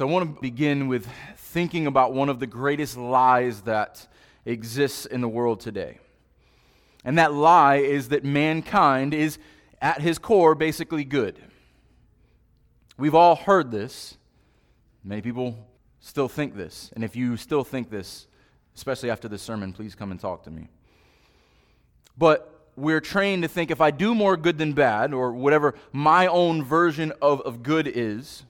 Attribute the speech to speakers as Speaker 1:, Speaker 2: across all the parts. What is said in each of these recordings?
Speaker 1: So I want to begin with thinking about one of the greatest lies that exists in the world today. And that lie is that mankind is, at his core, basically good. We've all heard this. Many people still think this. And if you still think this, especially after this sermon, please come and talk to me. But we're trained to think if I do more good than bad, or whatever my own version of, of good is,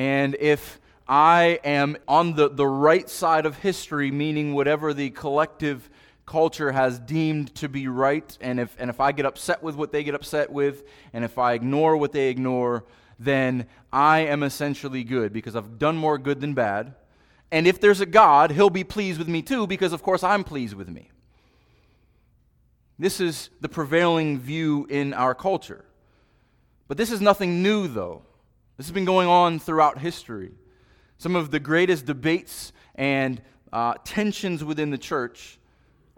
Speaker 1: and if I am on the, the right side of history, meaning whatever the collective culture has deemed to be right, and if, and if I get upset with what they get upset with, and if I ignore what they ignore, then I am essentially good because I've done more good than bad. And if there's a God, he'll be pleased with me too because, of course, I'm pleased with me. This is the prevailing view in our culture. But this is nothing new, though. This has been going on throughout history. Some of the greatest debates and uh, tensions within the church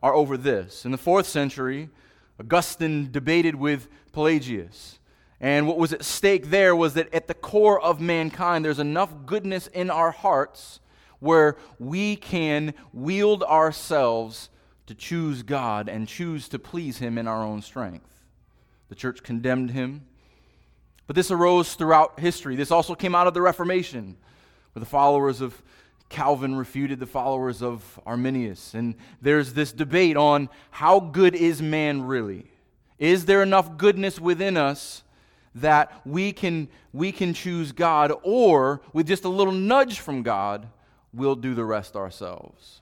Speaker 1: are over this. In the fourth century, Augustine debated with Pelagius. And what was at stake there was that at the core of mankind, there's enough goodness in our hearts where we can wield ourselves to choose God and choose to please Him in our own strength. The church condemned him. But this arose throughout history. This also came out of the Reformation, where the followers of Calvin refuted the followers of Arminius. And there's this debate on how good is man really? Is there enough goodness within us that we can, we can choose God, or with just a little nudge from God, we'll do the rest ourselves?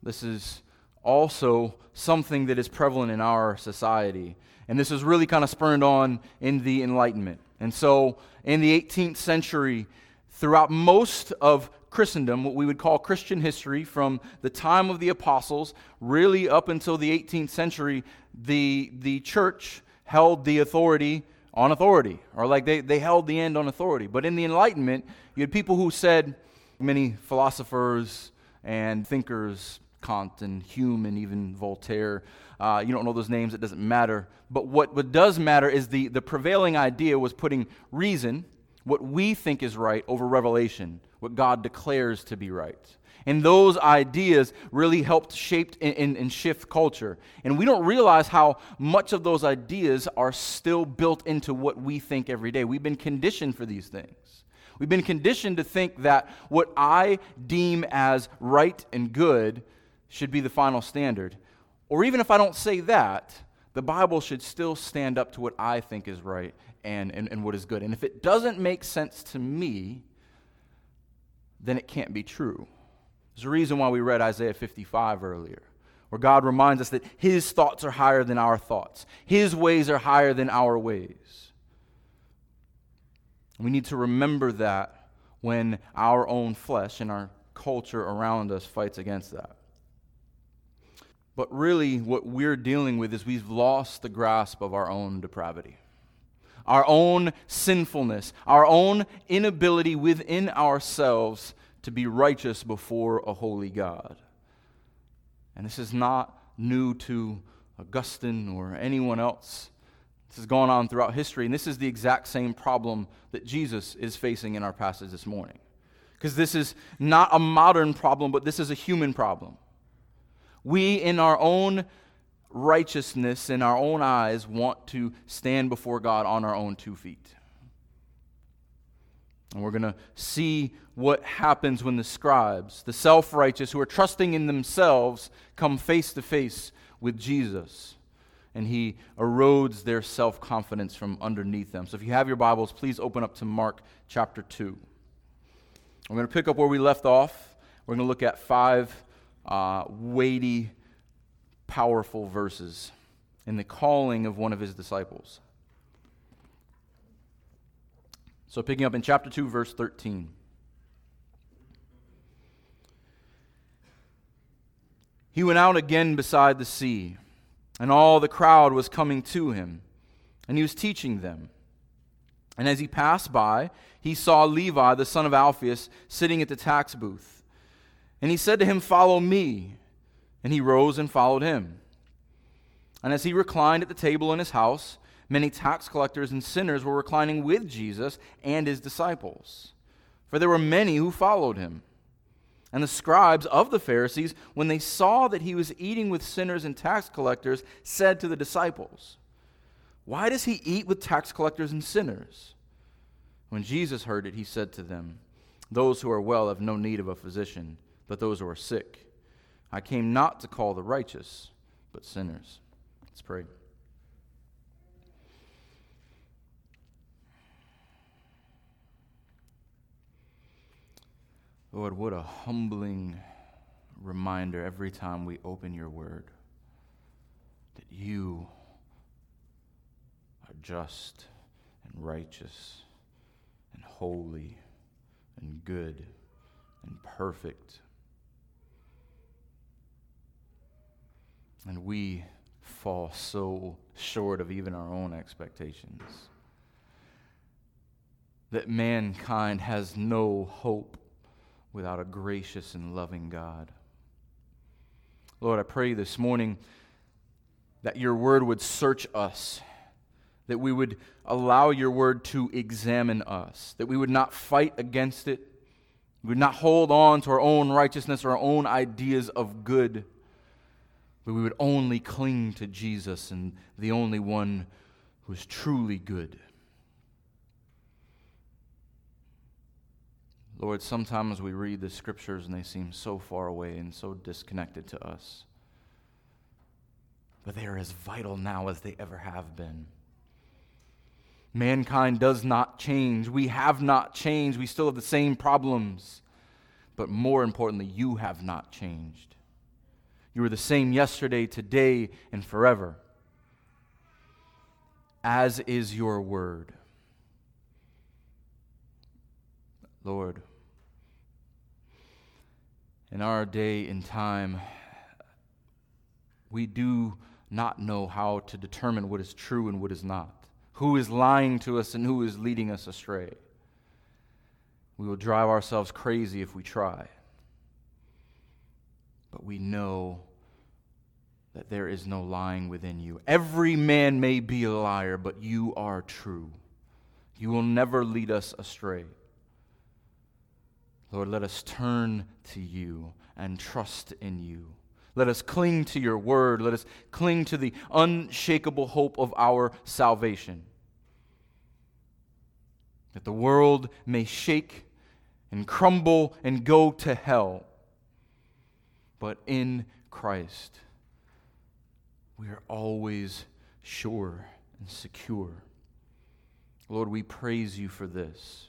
Speaker 1: This is also something that is prevalent in our society. And this is really kind of spurned on in the Enlightenment. And so, in the 18th century, throughout most of Christendom, what we would call Christian history, from the time of the apostles, really up until the 18th century, the, the church held the authority on authority, or like they, they held the end on authority. But in the Enlightenment, you had people who said, many philosophers and thinkers, Kant and Hume and even Voltaire, uh, you don't know those names, it doesn't matter. But what, what does matter is the, the prevailing idea was putting reason, what we think is right, over revelation, what God declares to be right. And those ideas really helped shape and, and, shift culture. And we don't realize how much of those ideas are still built into what we think every day. We've been conditioned for these things. We've been conditioned to think that what I deem as right and good should be the final standard. Or even if I don't say that, the Bible should still stand up to what I think is right and, and, and what is good. And if it doesn't make sense to me, then it can't be true. There's a reason why we read Isaiah 55 earlier, where God reminds us that His thoughts are higher than our thoughts, His ways are higher than our ways. We need to remember that when our own flesh and our culture around us fights against that. But really, what we're dealing with is we've lost the grasp of our own depravity, our own sinfulness, our own inability within ourselves to be righteous before a holy God. And this is not new to Augustine or anyone else. This has gone on throughout history, and this is the exact same problem that Jesus is facing in our passage this morning. Because this is not a modern problem, but this is a human problem. We, in our own righteousness, in our own eyes, want to stand before God on our own two feet. And we're going to see what happens when the scribes, the self righteous who are trusting in themselves, come face to face with Jesus. And he erodes their self confidence from underneath them. So if you have your Bibles, please open up to Mark chapter 2. We're going to pick up where we left off. We're going to look at five uh, weighty, powerful verses in the calling of one of his disciples. So, picking up in chapter 2, verse 13. He went out again beside the sea, and all the crowd was coming to him, and he was teaching them. And as he passed by, he saw Levi, the son of Alphaeus, sitting at the tax booth. And he said to him, Follow me. And he rose and followed him. And as he reclined at the table in his house, Many tax collectors and sinners were reclining with Jesus and his disciples, for there were many who followed him. And the scribes of the Pharisees, when they saw that he was eating with sinners and tax collectors, said to the disciples, Why does he eat with tax collectors and sinners? When Jesus heard it, he said to them, Those who are well have no need of a physician, but those who are sick. I came not to call the righteous, but sinners. Let's pray. Lord, what a humbling reminder every time we open your word that you are just and righteous and holy and good and perfect. And we fall so short of even our own expectations. That mankind has no hope without a gracious and loving God. Lord, I pray this morning that your word would search us, that we would allow your word to examine us, that we would not fight against it, we would not hold on to our own righteousness or our own ideas of good, but we would only cling to Jesus and the only one who is truly good. Lord, sometimes we read the scriptures and they seem so far away and so disconnected to us. But they are as vital now as they ever have been. Mankind does not change. We have not changed. We still have the same problems. But more importantly, you have not changed. You are the same yesterday, today, and forever. As is your word. Lord, in our day and time, we do not know how to determine what is true and what is not, who is lying to us and who is leading us astray. We will drive ourselves crazy if we try. But we know that there is no lying within you. Every man may be a liar, but you are true. You will never lead us astray. Lord, let us turn to you and trust in you. Let us cling to your word. Let us cling to the unshakable hope of our salvation. That the world may shake and crumble and go to hell. But in Christ, we are always sure and secure. Lord, we praise you for this.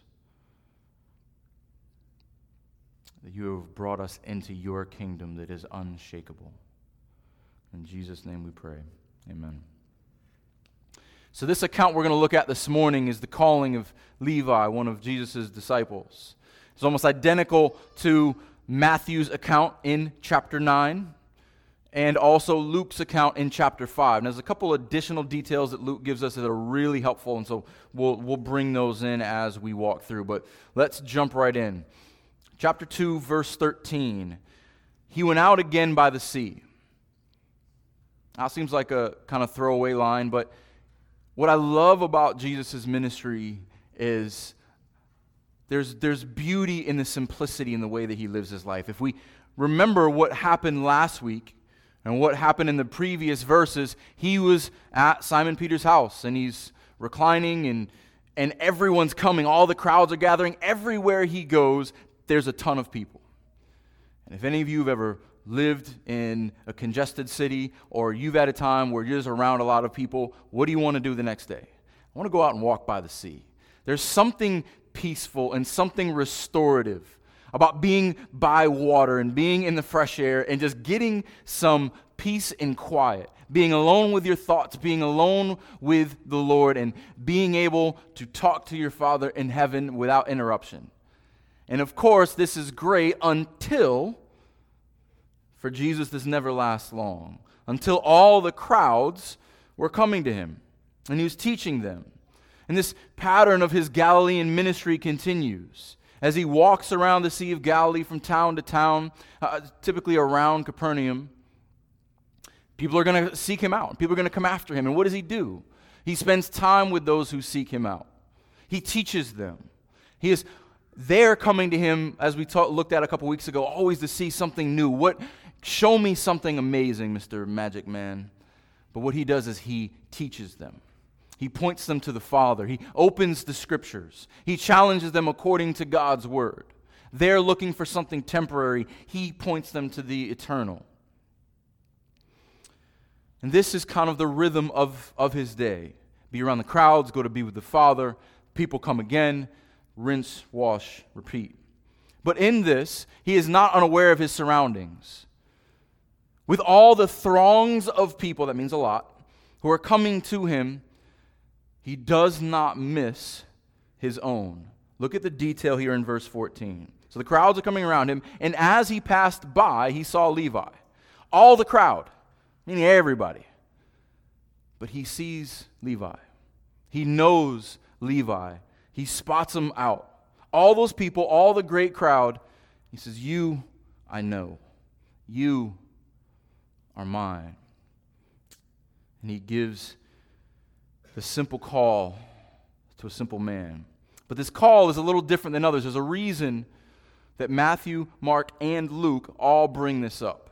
Speaker 1: that you have brought us into your kingdom that is unshakable. In Jesus' name we pray. Amen. So, this account we're going to look at this morning is the calling of Levi, one of Jesus' disciples. It's almost identical to Matthew's account in chapter 9 and also Luke's account in chapter 5. And there's a couple additional details that Luke gives us that are really helpful, and so we'll, we'll bring those in as we walk through. But let's jump right in chapter 2, verse 13. He went out again by the sea. Now, seems like a kind of throwaway line, but what I love about Jesus' ministry is there's, there's beauty in the simplicity in the way that he lives his life. If we remember what happened last week and what happened in the previous verses, he was at Simon Peter's house and he's reclining and and everyone's coming. All the crowds are gathering. Everywhere he goes, there's a ton of people. And if any of you have ever lived in a congested city or you've had a time where you're just around a lot of people, what do you want to do the next day? I want to go out and walk by the sea. There's something peaceful and something restorative about being by water and being in the fresh air and just getting some peace and quiet, being alone with your thoughts, being alone with the Lord, and being able to talk to your Father in heaven without interruption. And of course, this is great until, for Jesus, this never lasts long, until all the crowds were coming to him and he was teaching them. And this pattern of his Galilean ministry continues as he walks around the Sea of Galilee from town to town, uh, typically around Capernaum. People are going to seek him out. People are going to come after him. And what does he do? He spends time with those who seek him out. He teaches them. He is there coming to him, as we talk, looked at a couple weeks ago, always to see something new. What, show me something amazing, Mr. Magic Man. But what he does is he teaches them. He points them to the Father. He opens the scriptures. He challenges them according to God's word. They're looking for something temporary. He points them to the eternal. And this is kind of the rhythm of, of his day be around the crowds, go to be with the Father, people come again, rinse, wash, repeat. But in this, he is not unaware of his surroundings. With all the throngs of people, that means a lot, who are coming to him, he does not miss his own. Look at the detail here in verse 14. So the crowds are coming around him, and as he passed by, he saw Levi. All the crowd, meaning everybody. But he sees Levi. He knows Levi. He spots him out. All those people, all the great crowd, he says, You I know. You are mine. And he gives the simple call to a simple man. But this call is a little different than others. There's a reason that Matthew, Mark, and Luke all bring this up.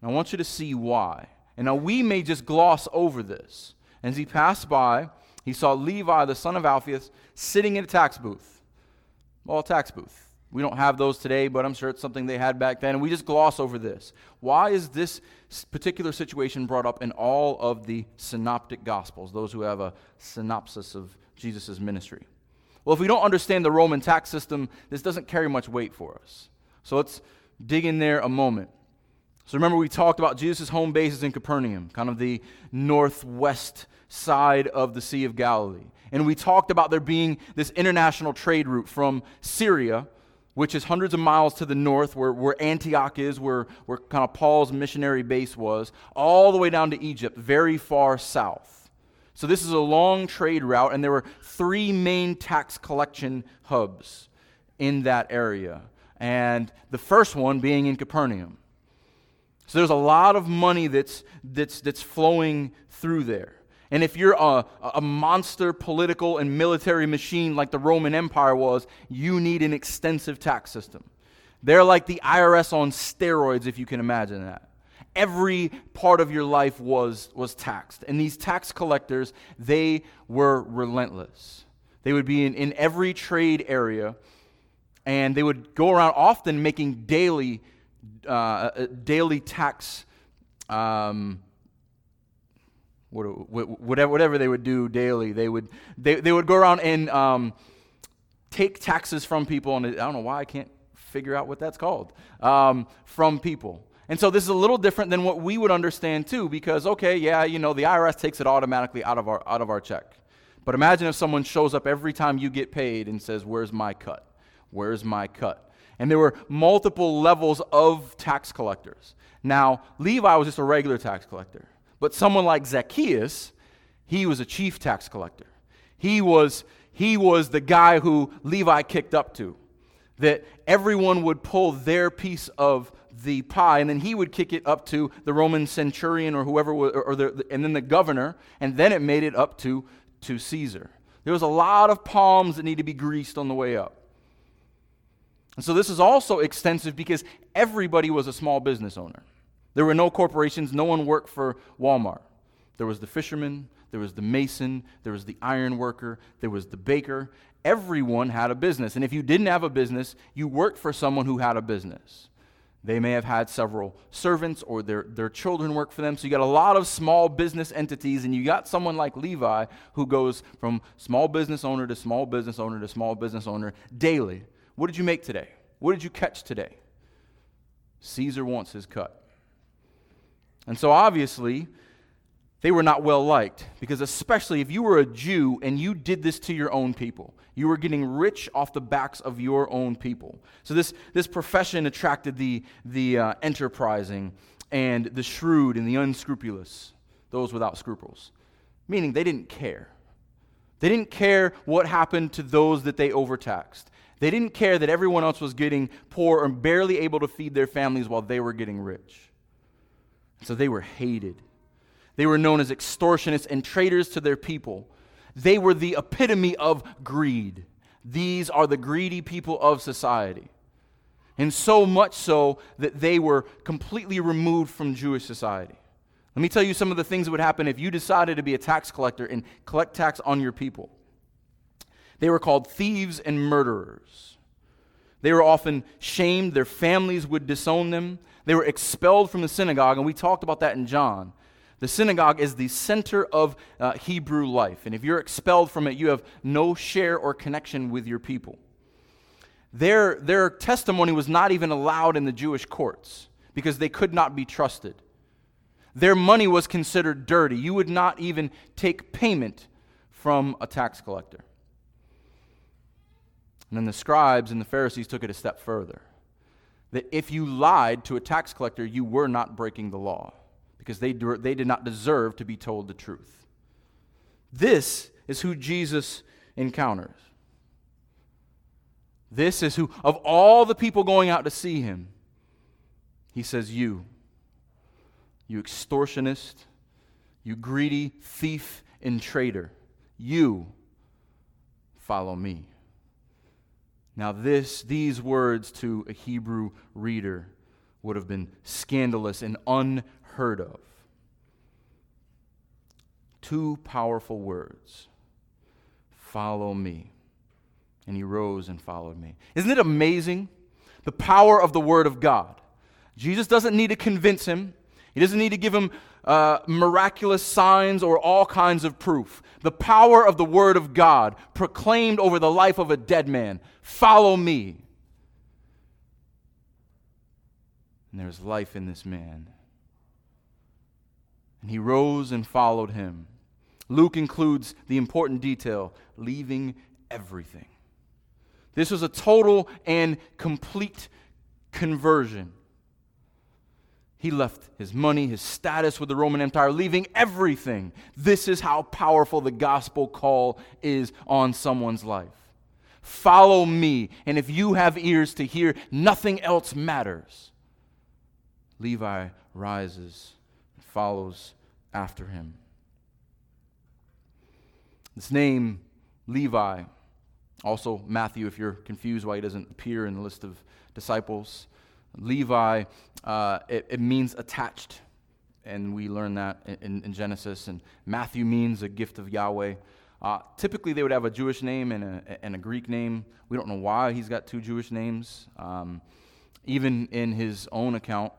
Speaker 1: And I want you to see why. And now we may just gloss over this. As he passed by, he saw Levi, the son of Alphaeus, sitting in a tax booth. Well, a tax booth. We don't have those today, but I'm sure it's something they had back then. And we just gloss over this. Why is this particular situation brought up in all of the synoptic gospels, those who have a synopsis of Jesus' ministry? Well, if we don't understand the Roman tax system, this doesn't carry much weight for us. So let's dig in there a moment. So remember, we talked about Jesus' home base is in Capernaum, kind of the northwest side of the Sea of Galilee. And we talked about there being this international trade route from Syria, which is hundreds of miles to the north, where, where Antioch is, where, where kind of Paul's missionary base was, all the way down to Egypt, very far south. So this is a long trade route, and there were three main tax collection hubs in that area. And the first one being in Capernaum. So there's a lot of money that's, that's, that's flowing through there. And if you're a, a monster political and military machine like the Roman Empire was, you need an extensive tax system. They're like the IRS on steroids, if you can imagine that. Every part of your life was, was taxed. And these tax collectors, they were relentless. They would be in, in every trade area, and they would go around often making daily, uh, uh daily tax um, whatever, whatever they would do daily. They would, they, they would go around and um, take taxes from people, and I don't know why I can't figure out what that's called, um, from people. And so this is a little different than what we would understand too, because okay, yeah, you know, the IRS takes it automatically out of our out of our check. But imagine if someone shows up every time you get paid and says, "Where's my cut? Where's my cut?" And there were multiple levels of tax collectors. Now, Levi was just a regular tax collector. But someone like Zacchaeus, he was a chief tax collector. He was, he was the guy who Levi kicked up to. That everyone would pull their piece of the pie, and then he would kick it up to the Roman centurion or whoever, or the, and then the governor, and then it made it up to, to Caesar. There was a lot of palms that need to be greased on the way up. And so this is also extensive because everybody was a small business owner. There were no corporations, no one worked for Walmart. There was the fisherman, there was the mason, there was the iron worker, there was the baker. Everyone had a business. And if you didn't have a business, you worked for someone who had a business. They may have had several servants or their, their children work for them. So you got a lot of small business entities, and you got someone like Levi who goes from small business owner to small business owner to small business owner daily. What did you make today? What did you catch today? Caesar wants his cut. And so obviously, they were not well liked because, especially if you were a Jew and you did this to your own people, you were getting rich off the backs of your own people. So, this, this profession attracted the, the uh, enterprising and the shrewd and the unscrupulous, those without scruples, meaning they didn't care. They didn't care what happened to those that they overtaxed. They didn't care that everyone else was getting poor or barely able to feed their families while they were getting rich. So they were hated. They were known as extortionists and traitors to their people. They were the epitome of greed. These are the greedy people of society. And so much so that they were completely removed from Jewish society. Let me tell you some of the things that would happen if you decided to be a tax collector and collect tax on your people. They were called thieves and murderers. They were often shamed, their families would disown them. They were expelled from the synagogue, and we talked about that in John. The synagogue is the center of uh, Hebrew life, and if you're expelled from it, you have no share or connection with your people. Their, their testimony was not even allowed in the Jewish courts because they could not be trusted. Their money was considered dirty. You would not even take payment from a tax collector. And then the scribes and the Pharisees took it a step further that if you lied to a tax collector, you were not breaking the law because they, they did not deserve to be told the truth. This is who Jesus encounters. This is who, of all the people going out to see him, he says, You, you extortionist, you greedy thief and traitor, you follow me. Now, this, these words to a Hebrew reader would have been scandalous and unheard of. Two powerful words follow me. And he rose and followed me. Isn't it amazing? The power of the Word of God. Jesus doesn't need to convince him, he doesn't need to give him uh, miraculous signs or all kinds of proof. The power of the Word of God proclaimed over the life of a dead man Follow me. And there's life in this man. And he rose and followed him. Luke includes the important detail leaving everything. This was a total and complete conversion. He left his money, his status with the Roman Empire, leaving everything. This is how powerful the gospel call is on someone's life. Follow me, and if you have ears to hear, nothing else matters. Levi rises and follows after him. This name, Levi, also Matthew, if you're confused why he doesn't appear in the list of disciples, Levi, uh, it, it, means attached. And we learn that in, in, Genesis. And Matthew means a gift of Yahweh. Uh, typically, they would have a Jewish name and a, and a, Greek name. We don't know why he's got two Jewish names. Um, even in his own account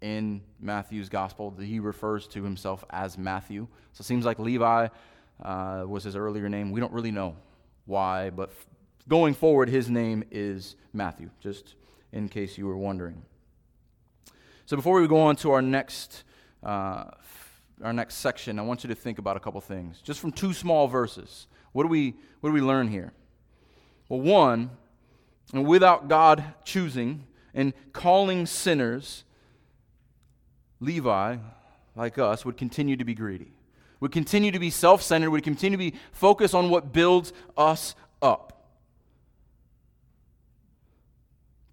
Speaker 1: in Matthew's gospel, he refers to himself as Matthew. So it seems like Levi uh, was his earlier name. We don't really know why, but f- going forward, his name is Matthew. Just in case you were wondering. So before we go on to our next, uh, our next section, I want you to think about a couple things. Just from two small verses. What do we, what do we learn here? Well, one, and without God choosing and calling sinners, Levi, like us, would continue to be greedy, would continue to be self centered, would continue to be focused on what builds us up.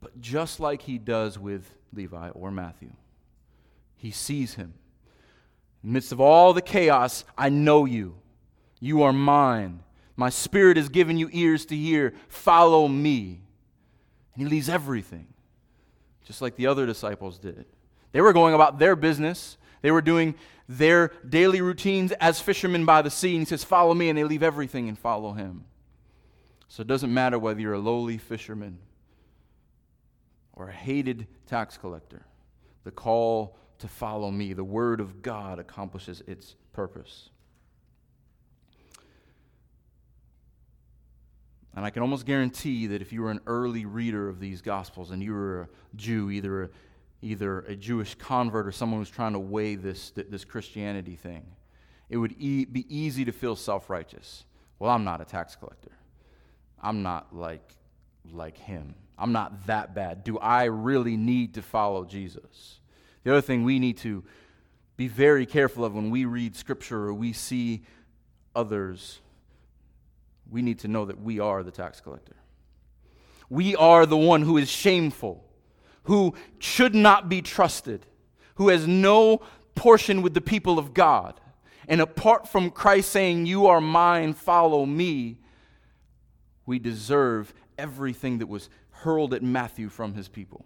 Speaker 1: But just like he does with Levi or Matthew, he sees him. In the midst of all the chaos, I know you. You are mine. My spirit has given you ears to hear. Follow me. And he leaves everything, just like the other disciples did. They were going about their business, they were doing their daily routines as fishermen by the sea. And he says, Follow me. And they leave everything and follow him. So it doesn't matter whether you're a lowly fisherman or a hated tax collector. The call to follow me, the word of God accomplishes its purpose. And I can almost guarantee that if you were an early reader of these Gospels and you were a Jew, either a, either a Jewish convert or someone who's trying to weigh this, this Christianity thing, it would e- be easy to feel self righteous. Well, I'm not a tax collector. I'm not like, like him. I'm not that bad. Do I really need to follow Jesus? The other thing we need to be very careful of when we read Scripture or we see others, we need to know that we are the tax collector. We are the one who is shameful, who should not be trusted, who has no portion with the people of God. and apart from Christ saying, You are mine, follow me, we deserve everything that was hurled at Matthew from his people.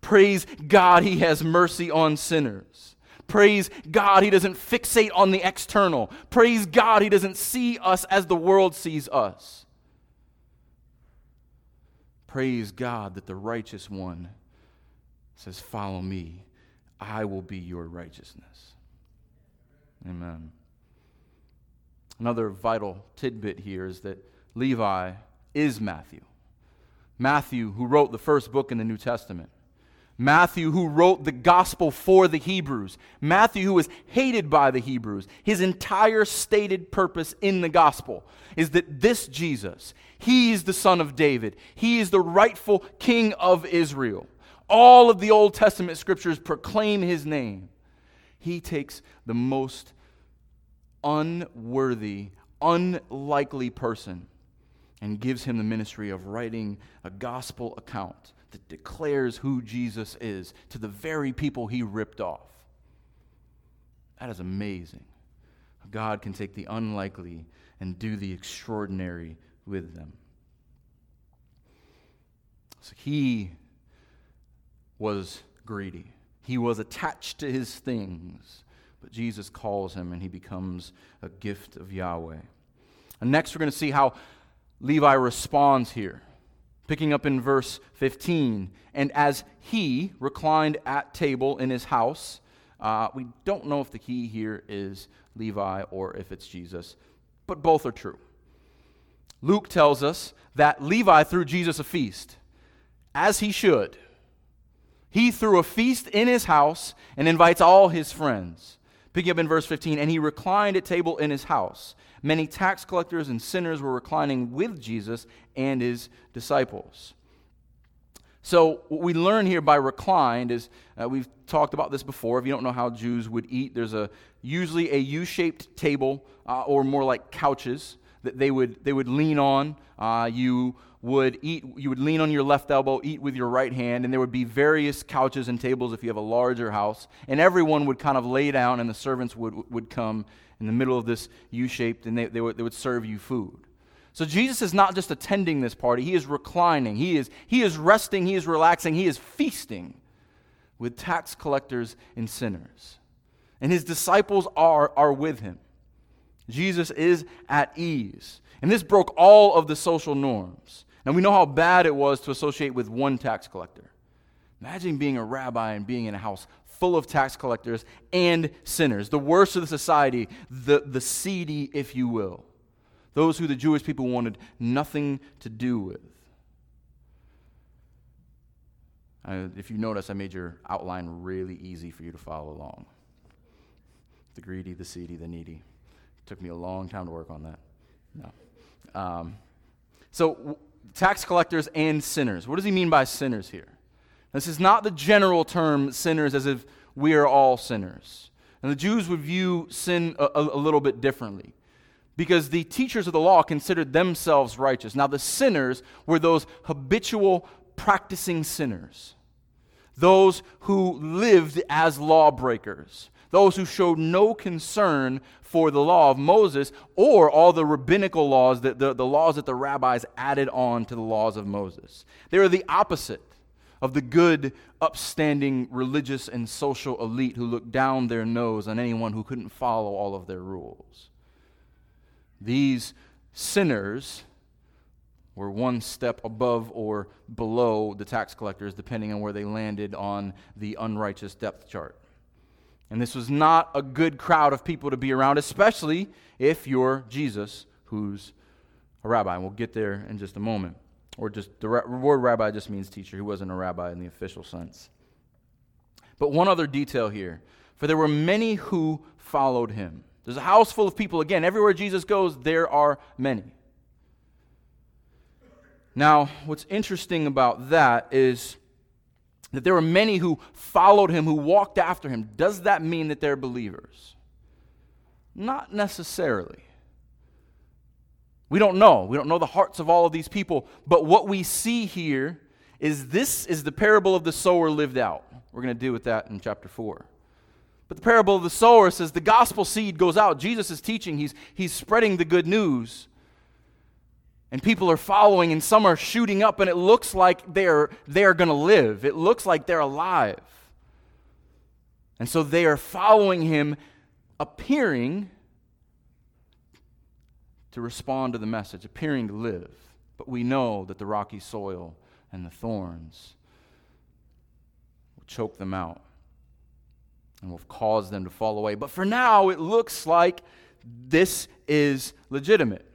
Speaker 1: Praise God, he has mercy on sinners. Praise God, he doesn't fixate on the external. Praise God, he doesn't see us as the world sees us. Praise God that the righteous one says, Follow me, I will be your righteousness. Amen. Another vital tidbit here is that Levi is Matthew. Matthew, who wrote the first book in the New Testament. Matthew, who wrote the gospel for the Hebrews. Matthew, who was hated by the Hebrews. His entire stated purpose in the gospel is that this Jesus, he is the son of David. He is the rightful king of Israel. All of the Old Testament scriptures proclaim his name. He takes the most unworthy, unlikely person and gives him the ministry of writing a gospel account that declares who Jesus is to the very people he ripped off. That is amazing. God can take the unlikely and do the extraordinary with them. So he was greedy. He was attached to his things. But Jesus calls him and he becomes a gift of Yahweh. And next, we're going to see how Levi responds here. Picking up in verse 15, and as he reclined at table in his house, uh, we don't know if the he here is Levi or if it's Jesus, but both are true. Luke tells us that Levi threw Jesus a feast, as he should. He threw a feast in his house and invites all his friends. Picking up in verse 15, and he reclined at table in his house. Many tax collectors and sinners were reclining with Jesus and his disciples. So, what we learn here by reclined is uh, we've talked about this before. If you don't know how Jews would eat, there's a usually a U-shaped table uh, or more like couches that they would they would lean on. Uh, you would eat you would lean on your left elbow eat with your right hand and there would be various couches and tables if you have a larger house and everyone would kind of lay down and the servants would would come in the middle of this u-shaped and they, they, would, they would serve you food. So jesus is not just attending this party. He is reclining. He is he is resting. He is relaxing. He is feasting with tax collectors and sinners. And his disciples are are with him. Jesus is at ease. And this broke all of the social norms. And we know how bad it was to associate with one tax collector. Imagine being a rabbi and being in a house full of tax collectors and sinners, the worst of the society, the, the seedy, if you will, those who the Jewish people wanted nothing to do with. if you notice, I made your outline really easy for you to follow along. The greedy, the seedy, the needy. It took me a long time to work on that. No. Um, so, tax collectors and sinners. What does he mean by sinners here? This is not the general term sinners as if we are all sinners. And the Jews would view sin a, a, a little bit differently because the teachers of the law considered themselves righteous. Now, the sinners were those habitual practicing sinners, those who lived as lawbreakers, those who showed no concern for the law of Moses or all the rabbinical laws, that the, the laws that the rabbis added on to the laws of Moses. They were the opposite of the good, upstanding religious and social elite who looked down their nose on anyone who couldn't follow all of their rules. These sinners were one step above or below the tax collectors, depending on where they landed on the unrighteous depth chart. And this was not a good crowd of people to be around, especially if you're Jesus, who's a rabbi. And we'll get there in just a moment. Or just the word rabbi just means teacher. He wasn't a rabbi in the official sense. But one other detail here for there were many who followed him. There's a house full of people. Again, everywhere Jesus goes, there are many. Now, what's interesting about that is that there were many who followed him, who walked after him. Does that mean that they're believers? Not necessarily. We don't know. We don't know the hearts of all of these people. But what we see here is this is the parable of the sower lived out. We're going to deal with that in chapter 4. But the parable of the sower says the gospel seed goes out. Jesus is teaching, he's, he's spreading the good news. And people are following, and some are shooting up, and it looks like they're, they're going to live. It looks like they're alive. And so they are following him, appearing to respond to the message, appearing to live. But we know that the rocky soil and the thorns will choke them out and will cause them to fall away. But for now, it looks like this is legitimate.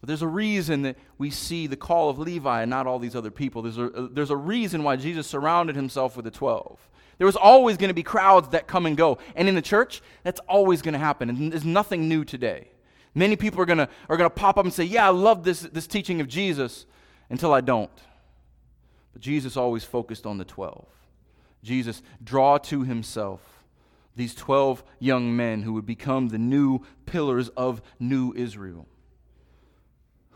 Speaker 1: But there's a reason that we see the call of Levi and not all these other people. There's a, there's a reason why Jesus surrounded himself with the 12. There was always going to be crowds that come and go. And in the church, that's always going to happen. And there's nothing new today. Many people are going to are going to pop up and say, Yeah, I love this, this teaching of Jesus until I don't. But Jesus always focused on the 12. Jesus draw to himself these 12 young men who would become the new pillars of new Israel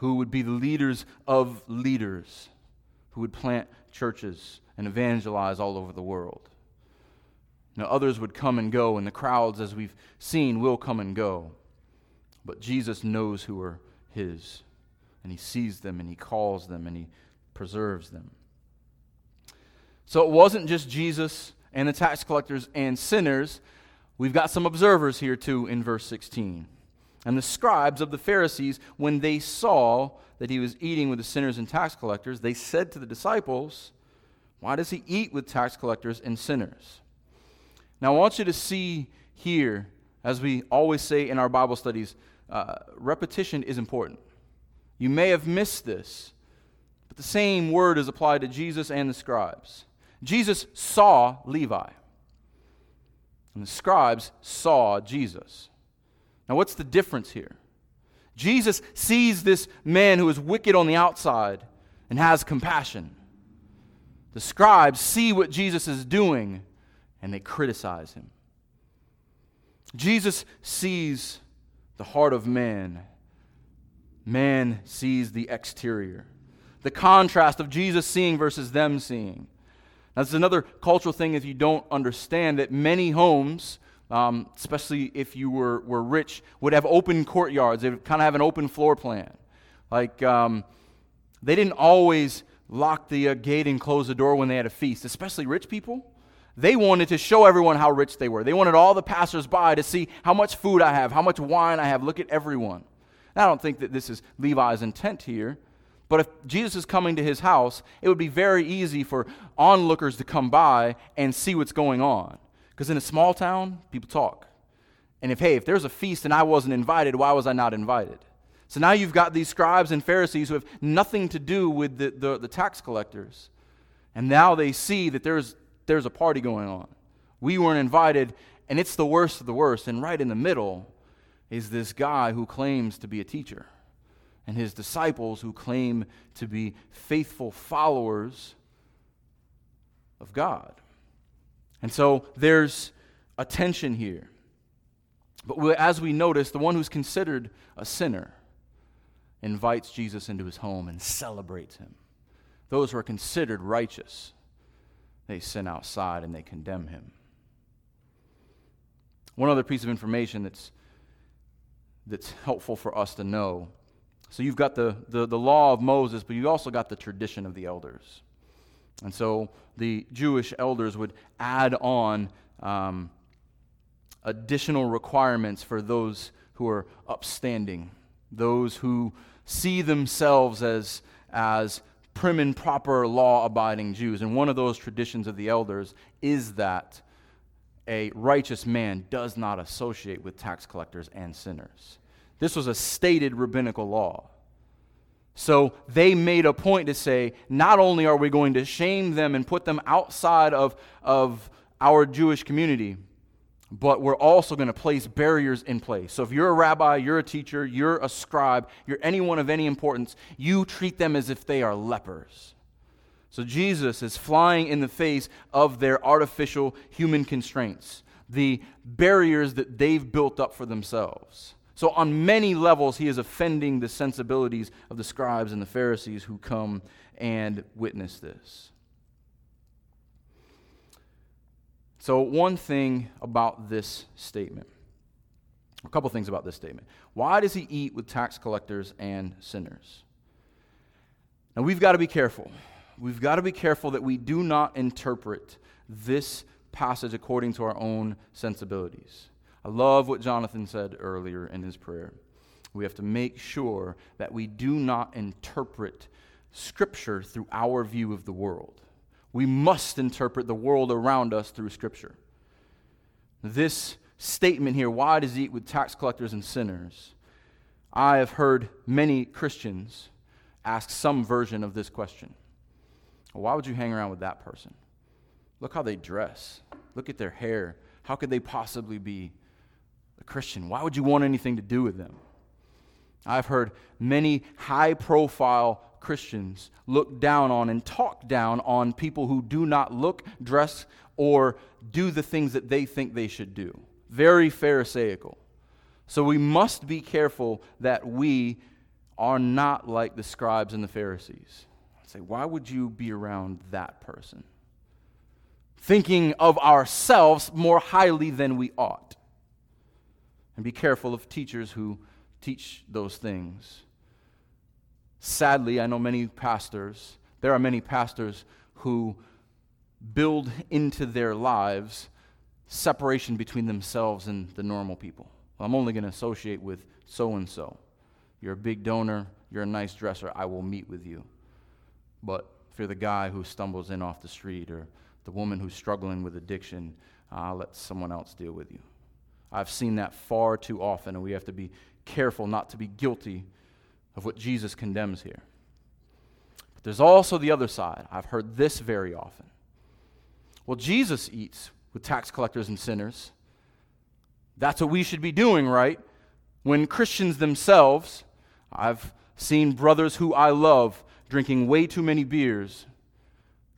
Speaker 1: who would be the leaders of leaders, who would plant churches and evangelize all over the world. Now, others would come and go, and the crowds, as we've seen, will come and go. But Jesus knows who are his, and he sees them, and he calls them, and he preserves them. So it wasn't just Jesus and the tax collectors and sinners. We've got some observers here, too, in verse 16. And the scribes of the Pharisees, when they saw that he was eating with the sinners and tax collectors, they said to the disciples, Why does he eat with tax collectors and sinners? Now, I want you to see here, as we always say in our Bible studies, uh, repetition is important. You may have missed this, but the same word is applied to Jesus and the scribes. Jesus saw Levi, and the scribes saw Jesus. Now, what's the difference here? Jesus sees this man who is wicked on the outside and has compassion. The scribes see what Jesus is doing and they criticize him. Jesus sees the heart of man, man sees the exterior. The contrast of Jesus seeing versus them seeing. Now, this is another cultural thing if you don't understand that many homes um, especially if you were, were rich, would have open courtyards. They would kind of have an open floor plan. Like, um, they didn't always lock the uh, gate and close the door when they had a feast, especially rich people. They wanted to show everyone how rich they were. They wanted all the passersby to see how much food I have, how much wine I have. Look at everyone. Now, I don't think that this is Levi's intent here, but if Jesus is coming to his house, it would be very easy for onlookers to come by and see what's going on. Because in a small town, people talk. And if, hey, if there's a feast and I wasn't invited, why was I not invited? So now you've got these scribes and Pharisees who have nothing to do with the, the, the tax collectors. And now they see that there's, there's a party going on. We weren't invited, and it's the worst of the worst. And right in the middle is this guy who claims to be a teacher, and his disciples who claim to be faithful followers of God. And so there's a tension here. But as we notice, the one who's considered a sinner invites Jesus into his home and celebrates him. Those who are considered righteous, they sin outside and they condemn him. One other piece of information that's, that's helpful for us to know. So you've got the, the, the law of Moses, but you've also got the tradition of the elders. And so the Jewish elders would add on um, additional requirements for those who are upstanding, those who see themselves as, as prim and proper law abiding Jews. And one of those traditions of the elders is that a righteous man does not associate with tax collectors and sinners. This was a stated rabbinical law. So they made a point to say, not only are we going to shame them and put them outside of, of our Jewish community, but we're also going to place barriers in place. So if you're a rabbi, you're a teacher, you're a scribe, you're anyone of any importance, you treat them as if they are lepers. So Jesus is flying in the face of their artificial human constraints, the barriers that they've built up for themselves. So, on many levels, he is offending the sensibilities of the scribes and the Pharisees who come and witness this. So, one thing about this statement, a couple things about this statement. Why does he eat with tax collectors and sinners? Now, we've got to be careful. We've got to be careful that we do not interpret this passage according to our own sensibilities. I love what Jonathan said earlier in his prayer. We have to make sure that we do not interpret Scripture through our view of the world. We must interpret the world around us through Scripture. This statement here, why does he eat with tax collectors and sinners? I have heard many Christians ask some version of this question Why would you hang around with that person? Look how they dress, look at their hair. How could they possibly be a Christian? Why would you want anything to do with them? I've heard many high profile Christians look down on and talk down on people who do not look, dress, or do the things that they think they should do. Very Pharisaical. So we must be careful that we are not like the scribes and the Pharisees. I say, why would you be around that person? Thinking of ourselves more highly than we ought. And be careful of teachers who teach those things. Sadly, I know many pastors, there are many pastors who build into their lives separation between themselves and the normal people. Well, I'm only going to associate with so and so. You're a big donor, you're a nice dresser, I will meet with you. But if you're the guy who stumbles in off the street or the woman who's struggling with addiction, I'll let someone else deal with you. I've seen that far too often, and we have to be careful not to be guilty of what Jesus condemns here. But there's also the other side. I've heard this very often. Well, Jesus eats with tax collectors and sinners. That's what we should be doing, right? When Christians themselves, I've seen brothers who I love drinking way too many beers,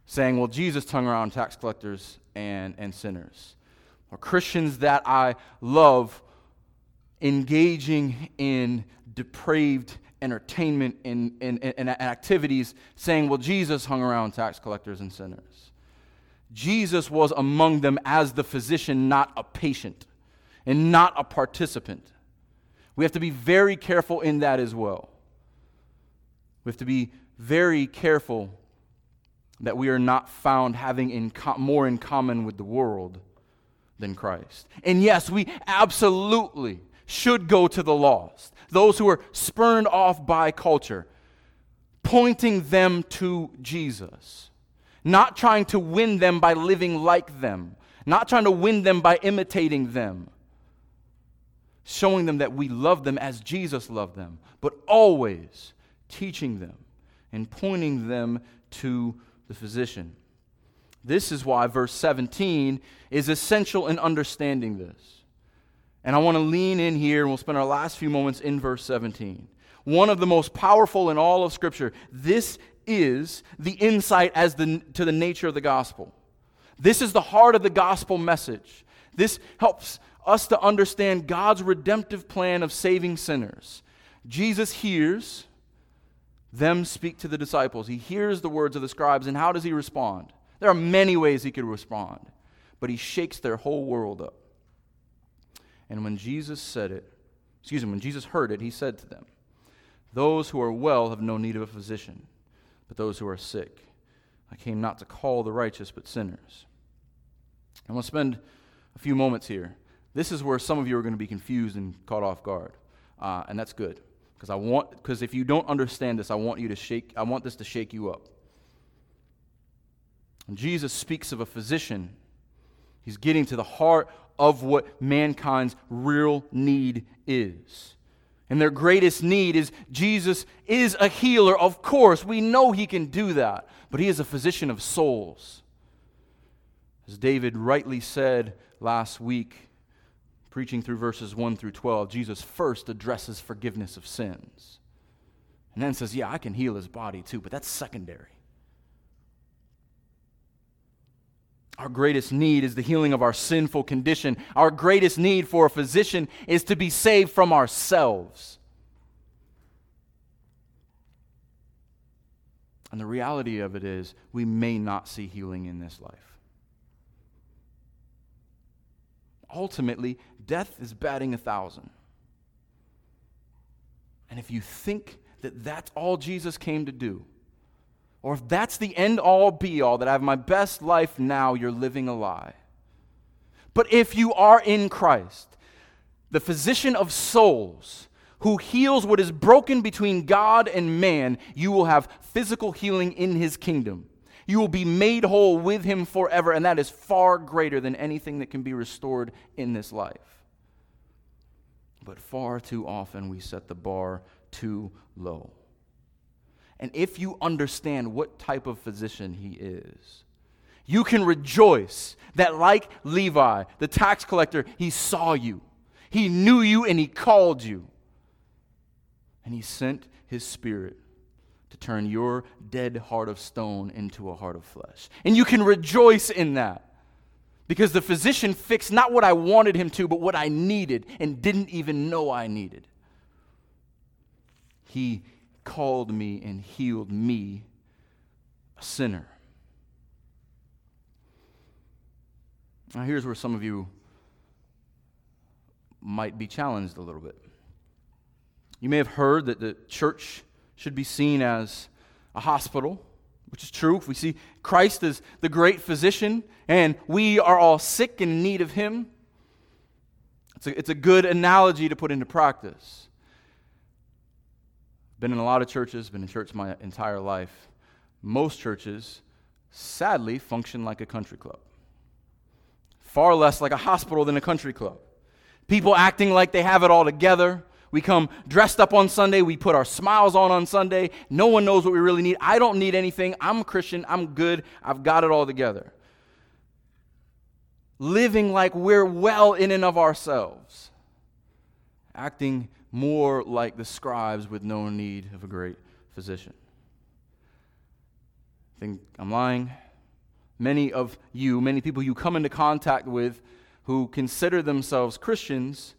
Speaker 1: saying, well, Jesus hung around tax collectors and, and sinners. Or Christians that I love engaging in depraved entertainment and, and, and, activities, saying, well, Jesus hung around tax collectors and sinners. Jesus was among them as the physician, not a patient, and not a participant. We have to be very careful in that as well. We have to be very careful that we are not found having in more in common with the world than Christ. And yes, we absolutely should go to the lost, those who are spurned off by culture, pointing them to Jesus, not trying to win them by living like them, not trying to win them by imitating them, showing them that we love them as Jesus loved them, but always teaching them and pointing them to the physician. This is why verse 17 is essential in understanding this. And I want to lean in here and we'll spend our last few moments in verse 17. One of the most powerful in all of Scripture. This is the insight as the, to the nature of the gospel. This is the heart of the gospel message. This helps us to understand God's redemptive plan of saving sinners. Jesus hears them speak to the disciples. He hears the words of the scribes, and how does he respond? There are many ways he could respond, but he shakes their whole world up. And when Jesus said it, excuse me, when Jesus heard it, he said to them, Those who are well have no need of a physician, but those who are sick. I came not to call the righteous, but sinners. I'm going to spend a few moments here. This is where some of you are going to be confused and caught off guard, uh, and that's good because I want because if you don't understand this, I want you to shake. I want this to shake you up. When Jesus speaks of a physician, he's getting to the heart of what mankind's real need is. And their greatest need is Jesus is a healer, of course. We know he can do that, but he is a physician of souls. As David rightly said last week, preaching through verses 1 through 12, Jesus first addresses forgiveness of sins. And then says, Yeah, I can heal his body too, but that's secondary. Our greatest need is the healing of our sinful condition. Our greatest need for a physician is to be saved from ourselves. And the reality of it is, we may not see healing in this life. ultimately, death is batting a thousand. And if you think that that's all Jesus came to do, or if that's the end all be all, that I have my best life now, you're living a lie. But if you are in Christ, the physician of souls, who heals what is broken between God and man, you will have physical healing in his kingdom. You will be made whole with him forever, and that is far greater than anything that can be restored in this life. But far too often we set the bar too low. And if you understand what type of physician he is, you can rejoice that, like Levi, the tax collector, he saw you, he knew you, and he called you. And he sent his spirit to turn your dead heart of stone into a heart of flesh. And you can rejoice in that. Because the physician fixed not what I wanted him to, but what I needed and didn't even know I needed. He called me and healed me, a sinner. Now, here's where some of you might be challenged a little bit. You may have heard that the church should be seen as a hospital, which is true. If we see Christ as the great physician and we are all sick and in need of him, it's a, it's a good analogy to put into practice. Been in a lot of churches, been in church my entire life. Most churches, sadly, function like a country club. Far less like a hospital than a country club. People acting like they have it all together, we come dressed up on Sunday. We put our smiles on on Sunday. No one knows what we really need. I don't need anything. I'm a Christian. I'm good. I've got it all together. Living like we're well in and of ourselves. Acting more like the scribes with no need of a great physician. I think I'm lying. Many of you, many people you come into contact with who consider themselves Christians,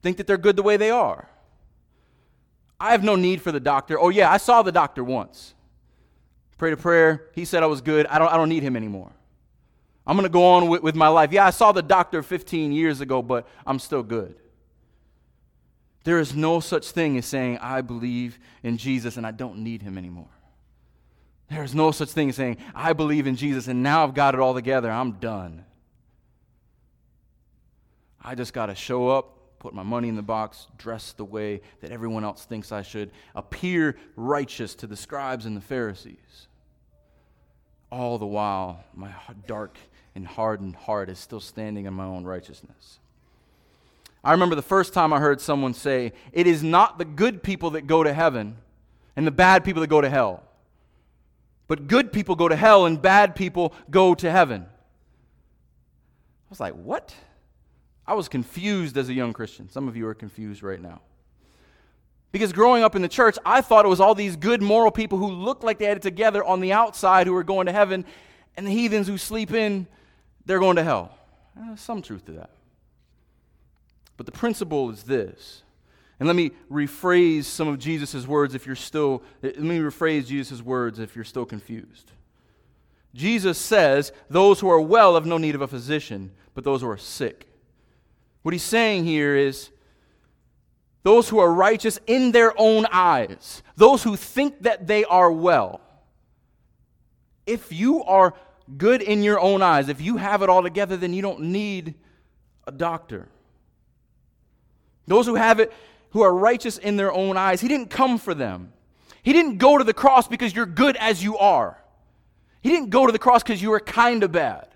Speaker 1: think that they're good the way they are. I have no need for the doctor. Oh, yeah, I saw the doctor once. Prayed a prayer. He said I was good. I don't, I don't need him anymore. I'm going to go on with, with my life. Yeah, I saw the doctor 15 years ago, but I'm still good. There is no such thing as saying, I believe in Jesus and I don't need him anymore. There is no such thing as saying, I believe in Jesus and now I've got it all together. I'm done. I just got to show up, put my money in the box, dress the way that everyone else thinks I should, appear righteous to the scribes and the Pharisees. All the while, my dark and hardened heart is still standing in my own righteousness. I remember the first time I heard someone say, It is not the good people that go to heaven and the bad people that go to hell, but good people go to hell and bad people go to heaven. I was like, What? I was confused as a young Christian. Some of you are confused right now. Because growing up in the church, I thought it was all these good moral people who looked like they had it together on the outside who were going to heaven, and the heathens who sleep in, they're going to hell. There's some truth to that. But the principle is this. And let me rephrase some of Jesus' words if you're still, let me rephrase Jesus' words if you're still confused. Jesus says, Those who are well have no need of a physician, but those who are sick. What he's saying here is those who are righteous in their own eyes, those who think that they are well. If you are good in your own eyes, if you have it all together, then you don't need a doctor. Those who have it, who are righteous in their own eyes, he didn't come for them. He didn't go to the cross because you're good as you are. He didn't go to the cross because you were kind of bad.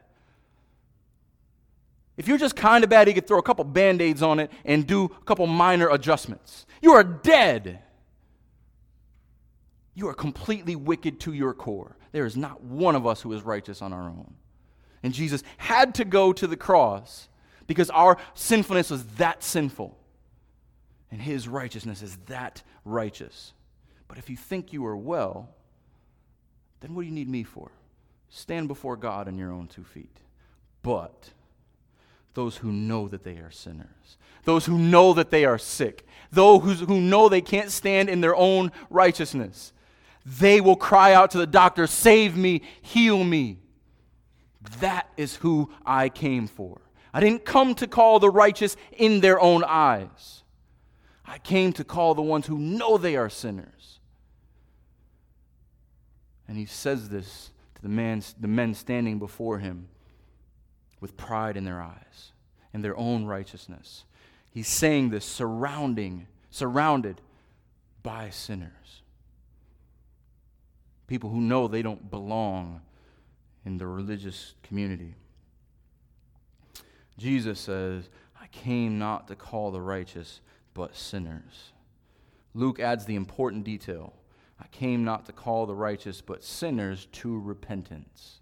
Speaker 1: If you're just kind of bad, he could throw a couple band aids on it and do a couple minor adjustments. You are dead. You are completely wicked to your core. There is not one of us who is righteous on our own. And Jesus had to go to the cross because our sinfulness was that sinful. And his righteousness is that righteous. But if you think you are well, then what do you need me for? Stand before God on your own two feet. But those who know that they are sinners, those who know that they are sick, those who know they can't stand in their own righteousness. They will cry out to the doctor, Save me, heal me. That is who I came for. I didn't come to call the righteous in their own eyes. I came to call the ones who know they are sinners. And he says this to the, man, the men standing before him with pride in their eyes and their own righteousness. He's saying this surrounding, surrounded by sinners. People who know they don't belong in the religious community. Jesus says, I came not to call the righteous, but sinners. Luke adds the important detail I came not to call the righteous, but sinners to repentance.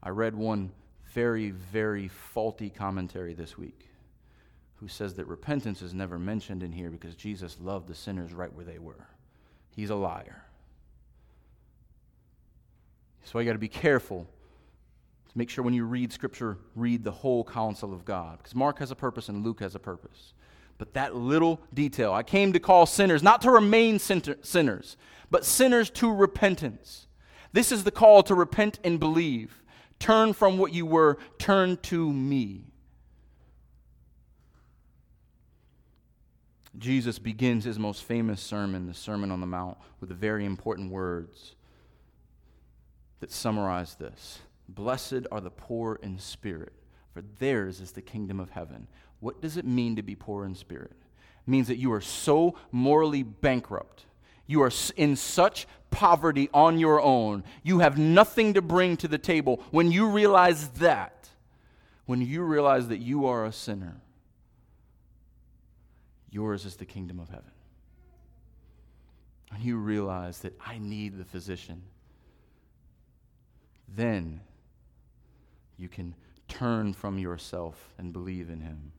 Speaker 1: I read one very, very faulty commentary this week who says that repentance is never mentioned in here because Jesus loved the sinners right where they were. He's a liar. So I got to be careful make sure when you read Scripture, read the whole counsel of God. Because Mark has a purpose and Luke has a purpose. But that little detail, I came to call sinners, not to remain sinners, but sinners to repentance. This is the call to repent and believe. Turn from what you were, turn to me. Jesus begins his most famous sermon, the Sermon on the Mount, with the very important words that summarize this Blessed are the poor in spirit, for theirs is the kingdom of heaven. What does it mean to be poor in spirit? It means that you are so morally bankrupt. You are in such poverty on your own. You have nothing to bring to the table. When you realize that, when you realize that you are a sinner, yours is the kingdom of heaven. When you realize that I need the physician, then you can turn from yourself and believe in him.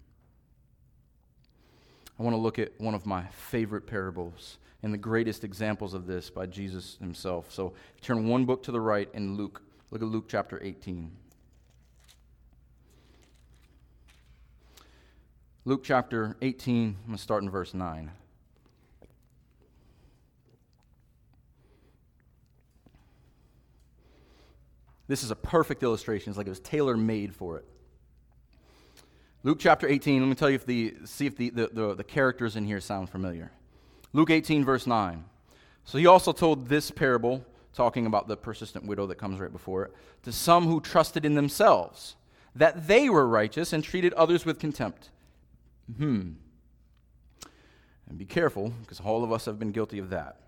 Speaker 1: I want to look at one of my favorite parables and the greatest examples of this by Jesus himself. So turn one book to the right in Luke. Look at Luke chapter 18. Luke chapter 18, I'm going to start in verse 9. This is a perfect illustration. It's like it was tailor made for it. Luke chapter 18, let me tell you if the, see if the, the, the, the characters in here sound familiar. Luke 18, verse 9. So he also told this parable, talking about the persistent widow that comes right before it, to some who trusted in themselves that they were righteous and treated others with contempt. Hmm. And be careful, because all of us have been guilty of that.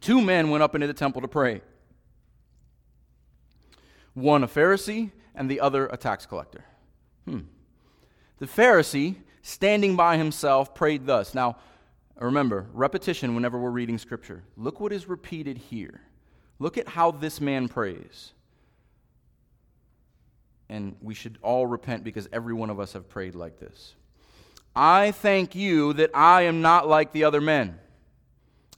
Speaker 1: Two men went up into the temple to pray one a Pharisee and the other a tax collector. Hmm. The Pharisee, standing by himself, prayed thus. Now, remember, repetition whenever we're reading Scripture. Look what is repeated here. Look at how this man prays. And we should all repent because every one of us have prayed like this. I thank you that I am not like the other men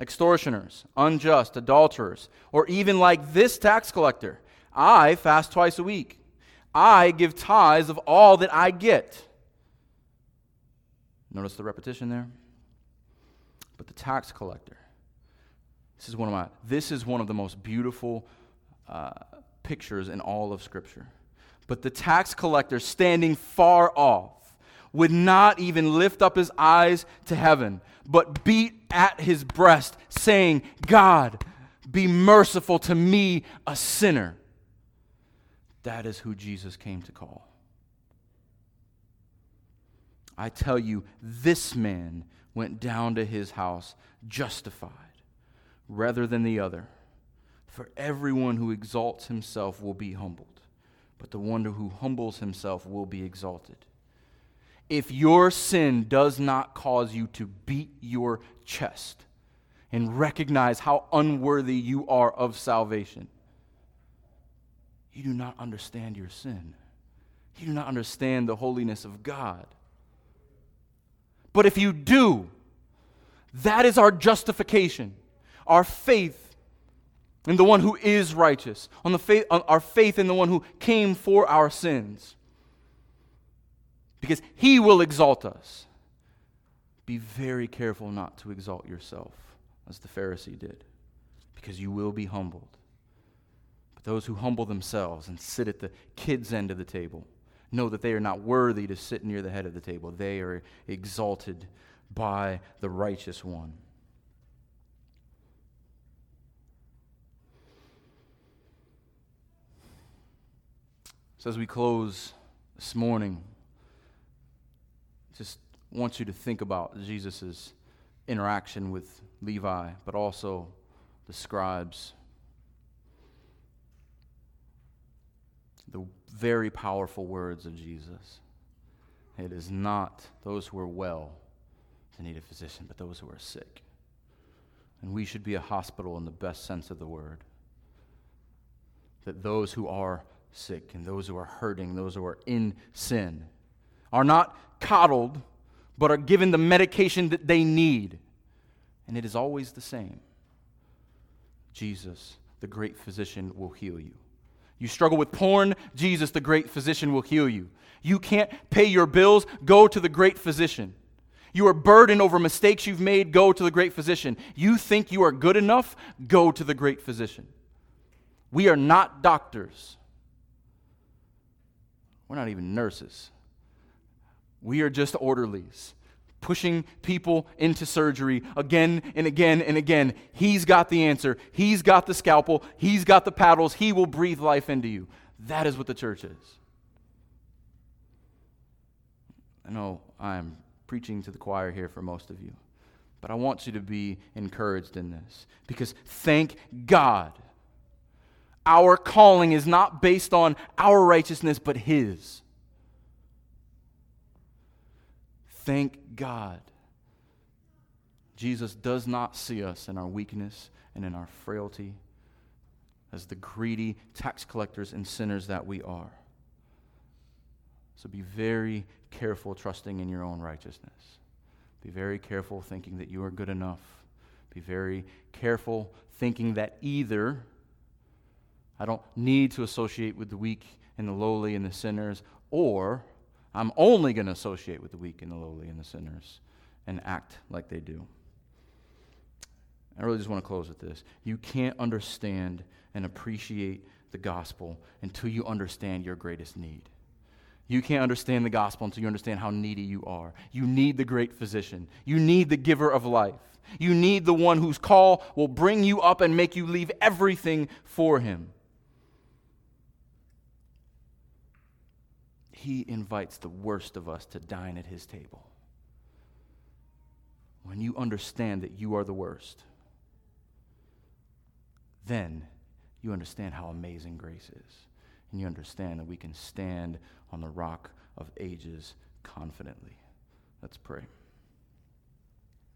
Speaker 1: extortioners, unjust, adulterers, or even like this tax collector. I fast twice a week. I give tithes of all that I get. Notice the repetition there? But the tax collector. This is one of my this is one of the most beautiful uh, pictures in all of Scripture. But the tax collector standing far off would not even lift up his eyes to heaven, but beat at his breast, saying, God, be merciful to me, a sinner. That is who Jesus came to call. I tell you, this man went down to his house justified rather than the other. For everyone who exalts himself will be humbled, but the one who humbles himself will be exalted. If your sin does not cause you to beat your chest and recognize how unworthy you are of salvation, you do not understand your sin. You do not understand the holiness of God. But if you do, that is our justification, our faith in the one who is righteous, on the faith, on our faith in the one who came for our sins. Because he will exalt us. Be very careful not to exalt yourself, as the Pharisee did, because you will be humbled Those who humble themselves and sit at the kids' end of the table know that they are not worthy to sit near the head of the table. They are exalted by the righteous one. So, as we close this morning, just want you to think about Jesus' interaction with Levi, but also the scribes. The very powerful words of Jesus. It is not those who are well that need a physician, but those who are sick. And we should be a hospital in the best sense of the word. That those who are sick and those who are hurting, those who are in sin, are not coddled, but are given the medication that they need. And it is always the same Jesus, the great physician, will heal you. You struggle with porn, Jesus, the great physician, will heal you. You can't pay your bills, go to the great physician. You are burdened over mistakes you've made, go to the great physician. You think you are good enough, go to the great physician. We are not doctors. We're not even nurses. We are just orderlies, pushing people into surgery again and again and again. He's got the answer. He's got the scalpel. He's got the paddles. He will breathe life into you. That is what the church is. I know I'm preaching to the choir here for most of you, but I want you to be encouraged in this because thank God our calling is not based on our righteousness, but His. Thank God. Jesus does not see us in our weakness and in our frailty as the greedy tax collectors and sinners that we are. So be very careful trusting in your own righteousness. Be very careful thinking that you are good enough. Be very careful thinking that either I don't need to associate with the weak and the lowly and the sinners, or I'm only going to associate with the weak and the lowly and the sinners and act like they do. I really just want to close with this. You can't understand and appreciate the gospel until you understand your greatest need. You can't understand the gospel until you understand how needy you are. You need the great physician. You need the giver of life. You need the one whose call will bring you up and make you leave everything for him. He invites the worst of us to dine at his table. When you understand that you are the worst, then you understand how amazing grace is. And you understand that we can stand on the rock of ages confidently. Let's pray.